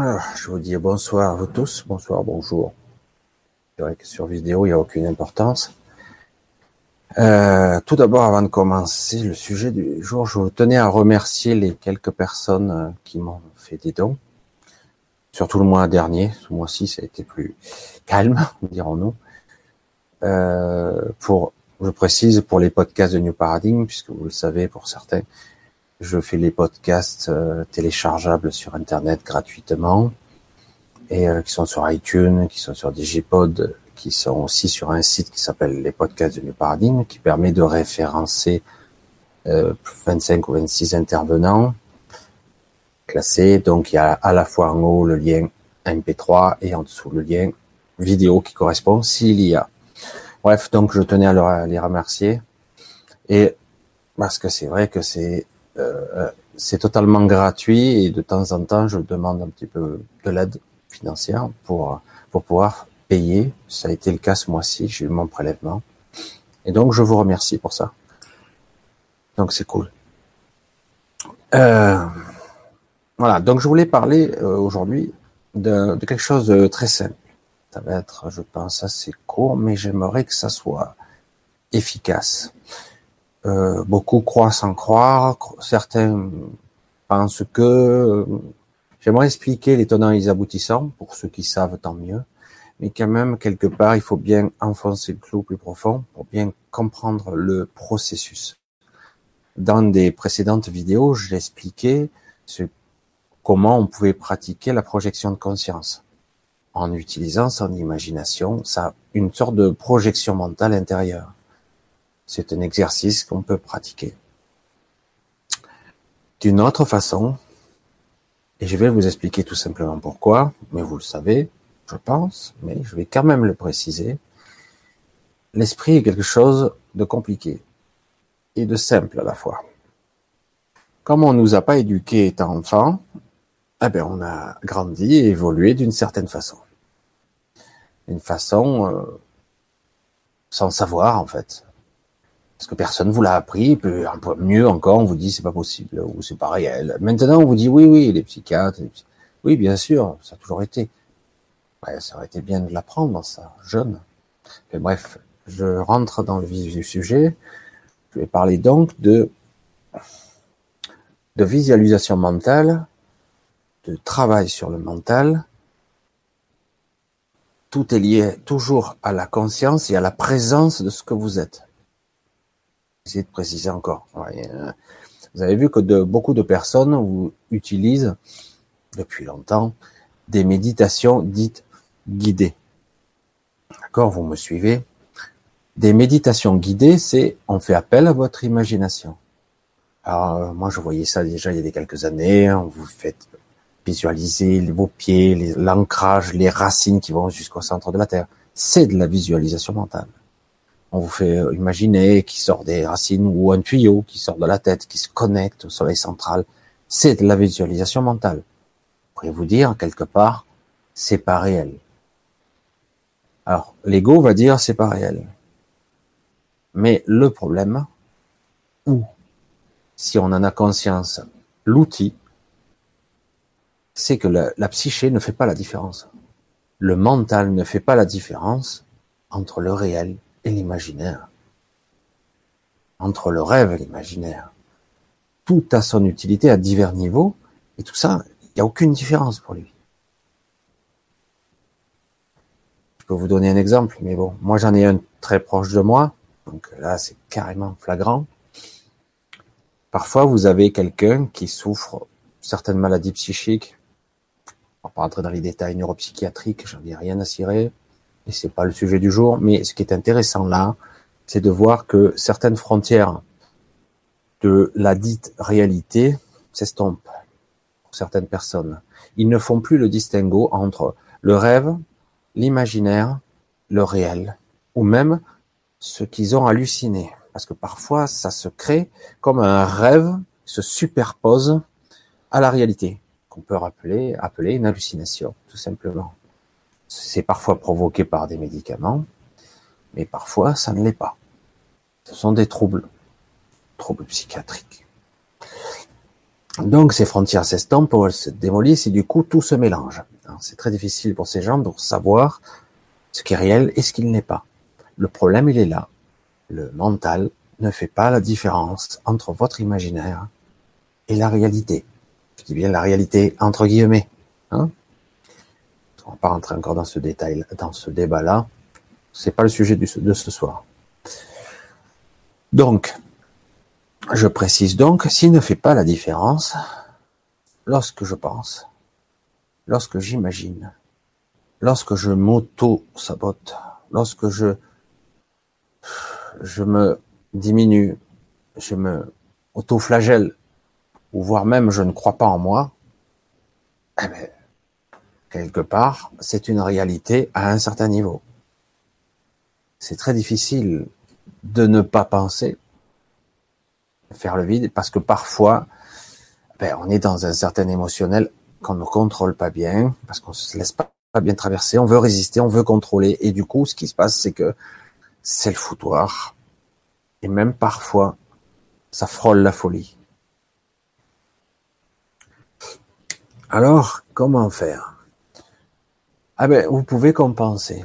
Alors, je vous dis bonsoir à vous tous, bonsoir, bonjour. C'est vrai que sur vidéo, il n'y a aucune importance. Euh, tout d'abord, avant de commencer le sujet du jour, je tenais à remercier les quelques personnes euh, qui m'ont fait des dons. Surtout le mois dernier, ce mois-ci, ça a été plus calme, dirons-nous. Euh, pour, je précise, pour les podcasts de New Paradigm, puisque vous le savez pour certains, je fais les podcasts euh, téléchargeables sur Internet gratuitement et euh, qui sont sur iTunes, qui sont sur Digipod, qui sont aussi sur un site qui s'appelle les podcasts de New Paradigm, qui permet de référencer euh, 25 ou 26 intervenants classés. Donc il y a à la fois en haut le lien MP3 et en dessous le lien vidéo qui correspond s'il y a. Bref, donc je tenais à les remercier et parce que c'est vrai que c'est euh, c'est totalement gratuit et de temps en temps, je demande un petit peu de l'aide financière pour, pour pouvoir payer. Ça a été le cas ce mois-ci, j'ai eu mon prélèvement. Et donc, je vous remercie pour ça. Donc, c'est cool. Euh, voilà, donc je voulais parler euh, aujourd'hui de, de, quelque chose de très simple. Ça va être, je pense, assez court, mais j'aimerais que ça soit efficace. Euh, beaucoup croient sans croire, certains pensent que... Euh, j'aimerais expliquer les tenants et les aboutissants, pour ceux qui savent, tant mieux. Mais quand même, quelque part, il faut bien enfoncer le clou plus profond pour bien comprendre le processus. Dans des précédentes vidéos, j'ai expliqué ce, comment on pouvait pratiquer la projection de conscience en utilisant son imagination, ça, une sorte de projection mentale intérieure. C'est un exercice qu'on peut pratiquer. D'une autre façon, et je vais vous expliquer tout simplement pourquoi, mais vous le savez, je pense, mais je vais quand même le préciser. L'esprit est quelque chose de compliqué et de simple à la fois. Comme on nous a pas éduqués étant enfant, eh bien on a grandi et évolué d'une certaine façon. Une façon euh, sans savoir en fait parce que personne vous l'a appris, un peu mieux encore, on vous dit c'est pas possible ou c'est pas réel. Maintenant, on vous dit oui, oui, les psychiatres, oui, bien sûr, ça a toujours été. Ouais, ça aurait été bien de l'apprendre, ça, jeune. Mais bref, je rentre dans le vif du sujet. Je vais parler donc de de visualisation mentale, de travail sur le mental. Tout est lié toujours à la conscience et à la présence de ce que vous êtes essayer de préciser encore. Euh, vous avez vu que beaucoup de personnes utilisent depuis longtemps des méditations dites guidées. D'accord, vous me suivez? Des méditations guidées, c'est on fait appel à votre imagination. Alors euh, moi je voyais ça déjà il y a quelques années, on vous faites visualiser vos pieds, l'ancrage, les racines qui vont jusqu'au centre de la Terre. C'est de la visualisation mentale. On vous fait euh, imaginer qui sort des racines ou un tuyau qui sort de la tête, qui se connecte au soleil central. C'est de la visualisation mentale. Vous pourriez vous dire, quelque part, c'est pas réel. Alors, l'ego va dire c'est pas réel. Mais le problème, ou si on en a conscience, l'outil, c'est que la, la, psyché ne fait pas la différence. Le mental ne fait pas la différence entre le réel l'imaginaire. Entre le rêve et l'imaginaire. Tout a son utilité à divers niveaux, et tout ça, il n'y a aucune différence pour lui. Je peux vous donner un exemple, mais bon, moi j'en ai un très proche de moi, donc là c'est carrément flagrant. Parfois vous avez quelqu'un qui souffre certaines maladies psychiques, on va pas rentrer dans les détails neuropsychiatriques, j'en ai rien à cirer, et c'est pas le sujet du jour, mais ce qui est intéressant là, c'est de voir que certaines frontières de la dite réalité s'estompent pour certaines personnes. Ils ne font plus le distinguo entre le rêve, l'imaginaire, le réel, ou même ce qu'ils ont halluciné. Parce que parfois, ça se crée comme un rêve se superpose à la réalité, qu'on peut appeler, appeler une hallucination, tout simplement. C'est parfois provoqué par des médicaments, mais parfois ça ne l'est pas. Ce sont des troubles, troubles psychiatriques. Donc ces frontières s'estompent, elles se démolissent et du coup tout se mélange. C'est très difficile pour ces gens de savoir ce qui est réel et ce qui ne l'est pas. Le problème, il est là. Le mental ne fait pas la différence entre votre imaginaire et la réalité. Je dis bien la réalité entre guillemets. Hein On va pas rentrer encore dans ce détail, dans ce débat-là. C'est pas le sujet de ce soir. Donc, je précise donc, s'il ne fait pas la différence, lorsque je pense, lorsque j'imagine, lorsque je m'auto-sabote, lorsque je, je me diminue, je me auto-flagelle, ou voire même je ne crois pas en moi, eh bien, quelque part, c'est une réalité à un certain niveau. C'est très difficile de ne pas penser, faire le vide, parce que parfois, ben, on est dans un certain émotionnel qu'on ne contrôle pas bien, parce qu'on se laisse pas bien traverser, on veut résister, on veut contrôler, et du coup, ce qui se passe, c'est que c'est le foutoir, et même parfois, ça frôle la folie. Alors, comment faire? Ah ben, vous pouvez compenser.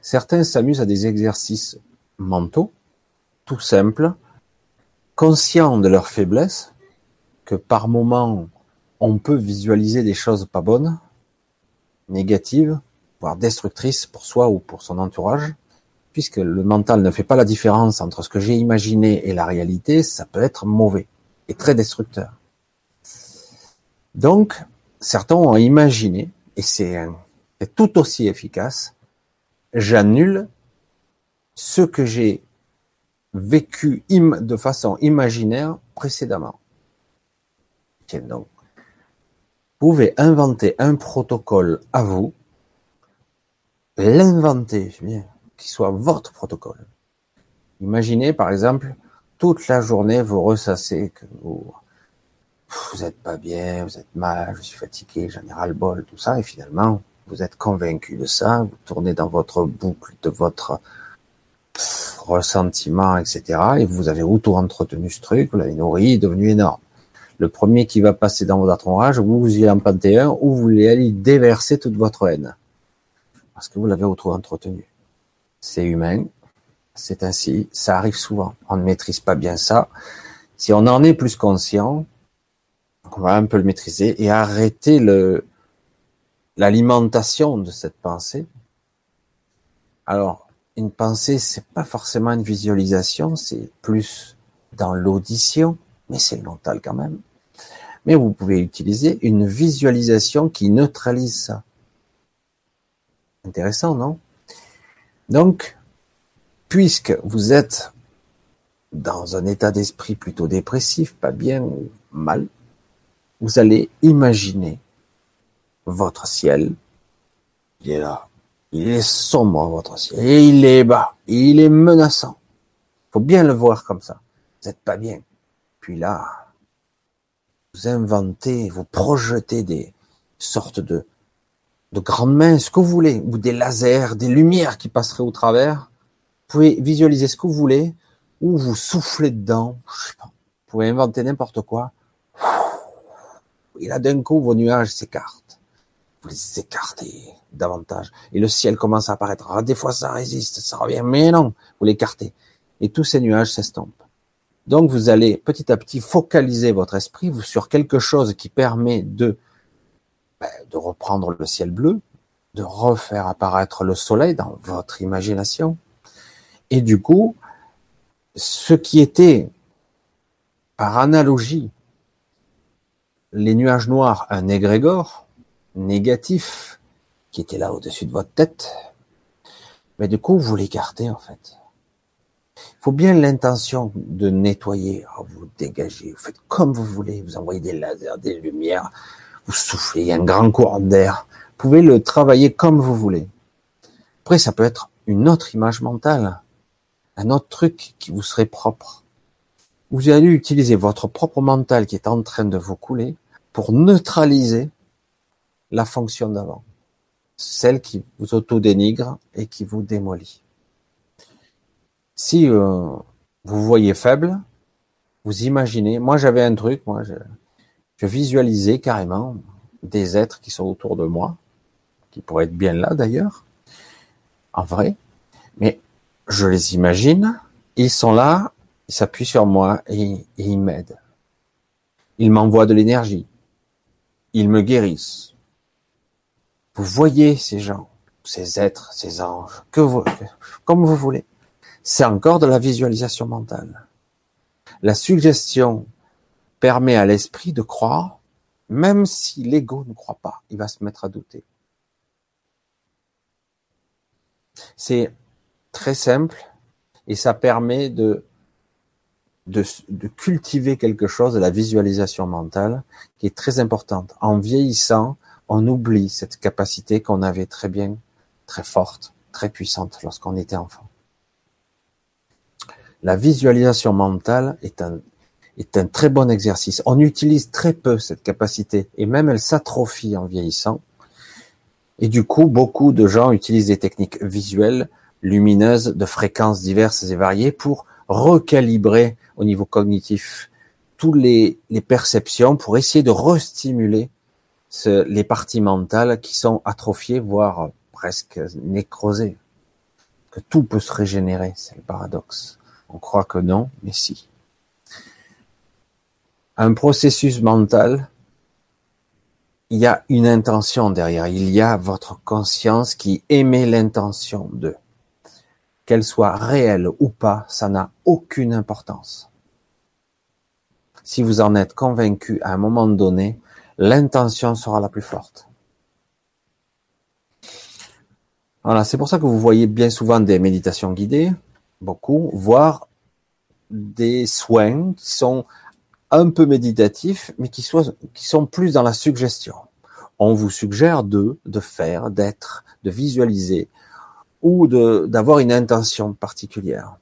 Certains s'amusent à des exercices mentaux, tout simples, conscients de leur faiblesse, que par moment on peut visualiser des choses pas bonnes, négatives, voire destructrices pour soi ou pour son entourage, puisque le mental ne fait pas la différence entre ce que j'ai imaginé et la réalité, ça peut être mauvais et très destructeur. Donc, certains ont imaginé, et c'est tout aussi efficace, j'annule ce que j'ai vécu de façon imaginaire précédemment. Tiens donc, vous pouvez inventer un protocole à vous, l'inventer, qui soit votre protocole. Imaginez par exemple, toute la journée vous ressassez que vous vous êtes pas bien, vous êtes mal, je suis fatigué, j'en ai ras le bol, tout ça, et finalement vous êtes convaincu de ça, vous tournez dans votre boucle de votre ressentiment, etc. Et vous avez auto-entretenu ce truc, vous l'avez nourri, il est devenu énorme. Le premier qui va passer dans votre entourage, vous vous y empantez un, ou vous allez déverser toute votre haine. Parce que vous l'avez auto-entretenu. C'est humain, c'est ainsi, ça arrive souvent. On ne maîtrise pas bien ça. Si on en est plus conscient, on va un peu le maîtriser et arrêter le, l'alimentation de cette pensée. Alors, une pensée, c'est pas forcément une visualisation, c'est plus dans l'audition, mais c'est le mental quand même. Mais vous pouvez utiliser une visualisation qui neutralise ça. Intéressant, non? Donc, puisque vous êtes dans un état d'esprit plutôt dépressif, pas bien ou mal, vous allez imaginer votre ciel, il est là. Il est sombre, votre ciel. Et il est bas. Il est menaçant. Faut bien le voir comme ça. Vous n'êtes pas bien. Puis là, vous inventez, vous projetez des sortes de, de grandes mains, ce que vous voulez, ou des lasers, des lumières qui passeraient au travers. Vous pouvez visualiser ce que vous voulez, ou vous soufflez dedans. Je sais pas. Vous pouvez inventer n'importe quoi. Et là, d'un coup, vos nuages s'écartent vous les écartez davantage. Et le ciel commence à apparaître. Ah, des fois, ça résiste, ça revient, mais non, vous l'écartez. Et tous ces nuages s'estompent. Donc, vous allez petit à petit focaliser votre esprit sur quelque chose qui permet de, ben, de reprendre le ciel bleu, de refaire apparaître le soleil dans votre imagination. Et du coup, ce qui était, par analogie, les nuages noirs, un égrégore, négatif qui était là au-dessus de votre tête, mais du coup, vous l'écartez en fait. Il faut bien l'intention de nettoyer, oh, vous dégagez, vous faites comme vous voulez, vous envoyez des lasers, des lumières, vous soufflez, un grand courant d'air. Vous pouvez le travailler comme vous voulez. Après, ça peut être une autre image mentale, un autre truc qui vous serait propre. Vous allez utiliser votre propre mental qui est en train de vous couler pour neutraliser la fonction d'avant, celle qui vous auto-dénigre et qui vous démolit. Si euh, vous voyez faible, vous imaginez, moi j'avais un truc, moi Je visualisais carrément des êtres qui sont autour de moi, qui pourraient être bien là d'ailleurs, en vrai, mais je les imagine, ils sont là, ils s'appuient sur moi et, et ils m'aident. Ils m'envoient de l'énergie, ils me guérissent. Vous voyez ces gens, ces êtres, ces anges, que vous, comme vous voulez. C'est encore de la visualisation mentale. La suggestion permet à l'esprit de croire, même si l'ego ne croit pas, il va se mettre à douter. C'est très simple et ça permet de, de, de, cultiver quelque chose de la visualisation mentale qui est très importante. En vieillissant, on oublie cette capacité qu'on avait très bien, très forte, très puissante lorsqu'on était enfant. La visualisation mentale est un, est un très bon exercice. On utilise très peu cette capacité et même elle s'atrophie en vieillissant. Et du coup, beaucoup de gens utilisent des techniques visuelles, lumineuses, de fréquences diverses et variées pour recalibrer au niveau cognitif toutes les, les perceptions, pour essayer de restimuler les parties mentales qui sont atrophiées, voire presque nécrosées. Que tout peut se régénérer, c'est le paradoxe. On croit que non, mais si. Un processus mental, il y a une intention derrière. Il y a votre conscience qui émet l'intention de. Qu'elle soit réelle ou pas, ça n'a aucune importance. Si vous en êtes convaincu à un moment donné, l'intention sera la plus forte. Voilà, c'est pour ça que vous voyez bien souvent des méditations guidées, beaucoup, voire des soins qui sont un peu méditatifs, mais qui, sont plus dans la suggestion. On vous suggère de, de faire, d'être, de visualiser, ou d'avoir une intention particulière.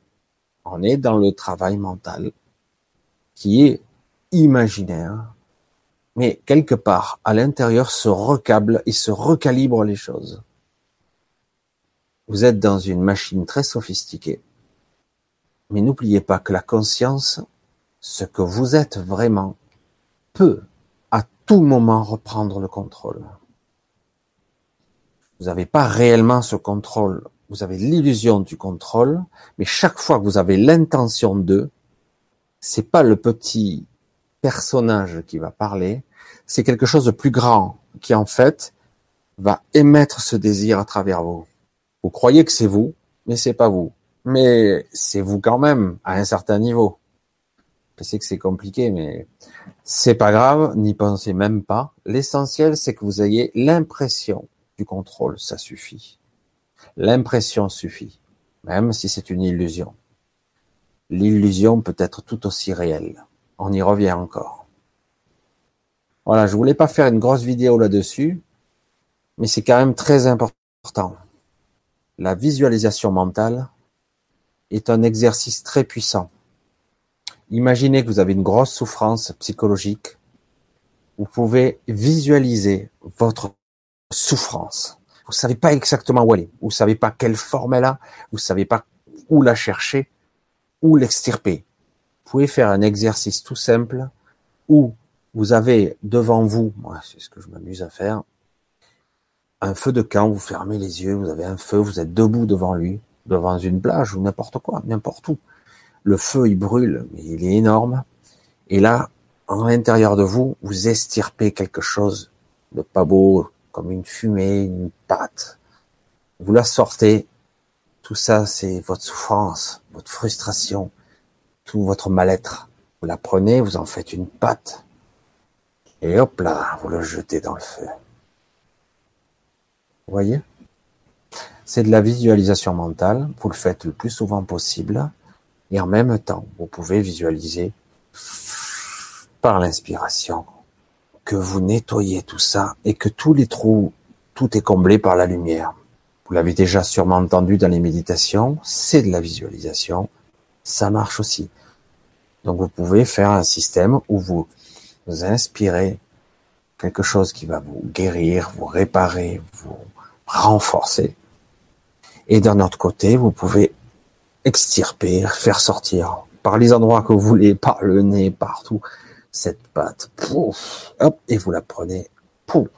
On est dans le travail mental qui est imaginaire, mais quelque part à l'intérieur se recable et se recalibre les choses. Vous êtes dans une machine très sophistiquée, mais n'oubliez pas que la conscience, ce que vous êtes vraiment, peut à tout moment reprendre le contrôle. Vous n'avez pas réellement ce contrôle, vous avez l'illusion du contrôle, mais chaque fois que vous avez l'intention de, c'est pas le petit personnage qui va parler, c'est quelque chose de plus grand qui en fait va émettre ce désir à travers vous. Vous croyez que c'est vous, mais c'est pas vous. Mais c'est vous quand même à un certain niveau. Je sais que c'est compliqué, mais c'est pas grave, n'y pensez même pas. L'essentiel, c'est que vous ayez l'impression du contrôle, ça suffit. L'impression suffit, même si c'est une illusion. L'illusion peut être tout aussi réelle. On y revient encore. Voilà, je voulais pas faire une grosse vidéo là-dessus, mais c'est quand même très important. La visualisation mentale est un exercice très puissant. Imaginez que vous avez une grosse souffrance psychologique. Vous pouvez visualiser votre souffrance. Vous savez pas exactement où elle est. Vous savez pas quelle forme elle a. Vous savez pas où la chercher, où l'extirper. Vous pouvez faire un exercice tout simple où vous avez devant vous, moi c'est ce que je m'amuse à faire, un feu de camp, vous fermez les yeux, vous avez un feu, vous êtes debout devant lui, devant une plage ou n'importe quoi, n'importe où. Le feu, il brûle, mais il est énorme. Et là, en l'intérieur de vous, vous estirpez quelque chose de pas beau, comme une fumée, une pâte. Vous la sortez. Tout ça, c'est votre souffrance, votre frustration, tout votre mal-être. Vous la prenez, vous en faites une pâte. Et hop là, vous le jetez dans le feu. Vous voyez? C'est de la visualisation mentale. Vous le faites le plus souvent possible. Et en même temps, vous pouvez visualiser par l'inspiration que vous nettoyez tout ça et que tous les trous, tout est comblé par la lumière. Vous l'avez déjà sûrement entendu dans les méditations, c'est de la visualisation, ça marche aussi. Donc vous pouvez faire un système où vous vous inspirez quelque chose qui va vous guérir, vous réparer, vous renforcer. Et d'un autre côté, vous pouvez extirper, faire sortir par les endroits que vous voulez, par le nez, partout, cette pâte, pouf, et vous la prenez,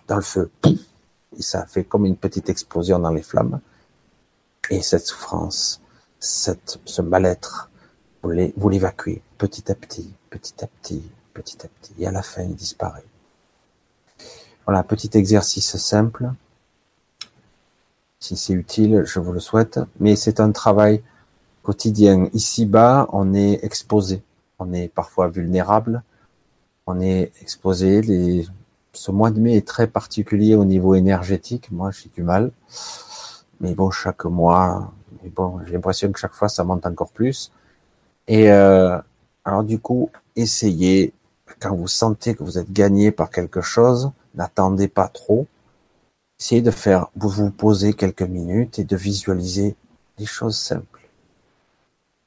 dans le feu, et ça fait comme une petite explosion dans les flammes. Et cette souffrance, cette, ce mal-être, vous l'évacuez petit à petit, petit à petit, petit à petit, et à la fin, il disparaît. Voilà, petit exercice simple. Si c'est utile, je vous le souhaite. Mais c'est un travail quotidien. Ici-bas, on est exposé. On est parfois vulnérable. On est exposé. Ce mois de mai est très particulier au niveau énergétique. Moi, j'ai du mal. Mais bon, chaque mois, bon, j'ai l'impression que chaque fois, ça monte encore plus. Et euh, alors du coup, essayez, quand vous sentez que vous êtes gagné par quelque chose, n'attendez pas trop. Essayez de faire, vous vous poser quelques minutes et de visualiser des choses simples.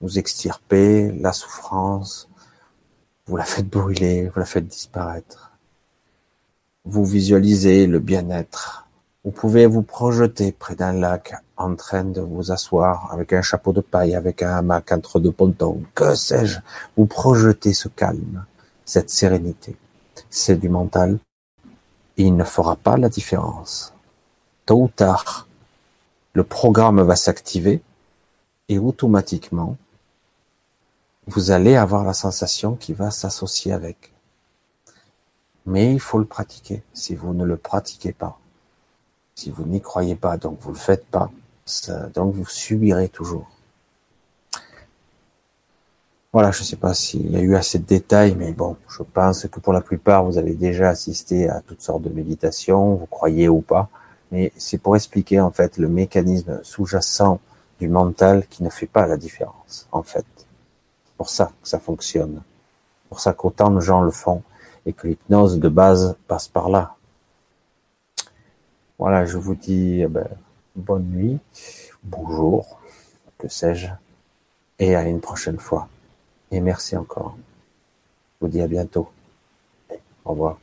Vous extirpez la souffrance, vous la faites brûler, vous la faites disparaître. Vous visualisez le bien-être. Vous pouvez vous projeter près d'un lac en train de vous asseoir avec un chapeau de paille, avec un hamac entre deux pontons, que sais-je. Vous projetez ce calme, cette sérénité. C'est du mental, il ne fera pas la différence. Tôt ou tard, le programme va s'activer et automatiquement, vous allez avoir la sensation qui va s'associer avec. Mais il faut le pratiquer. Si vous ne le pratiquez pas, si vous n'y croyez pas, donc vous le faites pas, donc vous subirez toujours. Voilà, je ne sais pas s'il y a eu assez de détails, mais bon, je pense que pour la plupart, vous avez déjà assisté à toutes sortes de méditations, vous croyez ou pas, mais c'est pour expliquer en fait le mécanisme sous-jacent du mental qui ne fait pas la différence, en fait. C'est pour ça que ça fonctionne. Pour ça qu'autant de gens le font et que l'hypnose de base passe par là. Voilà, je vous dis eh ben, bonne nuit, bonjour, que sais-je, et à une prochaine fois. Et merci encore. Je vous dis à bientôt. Au revoir.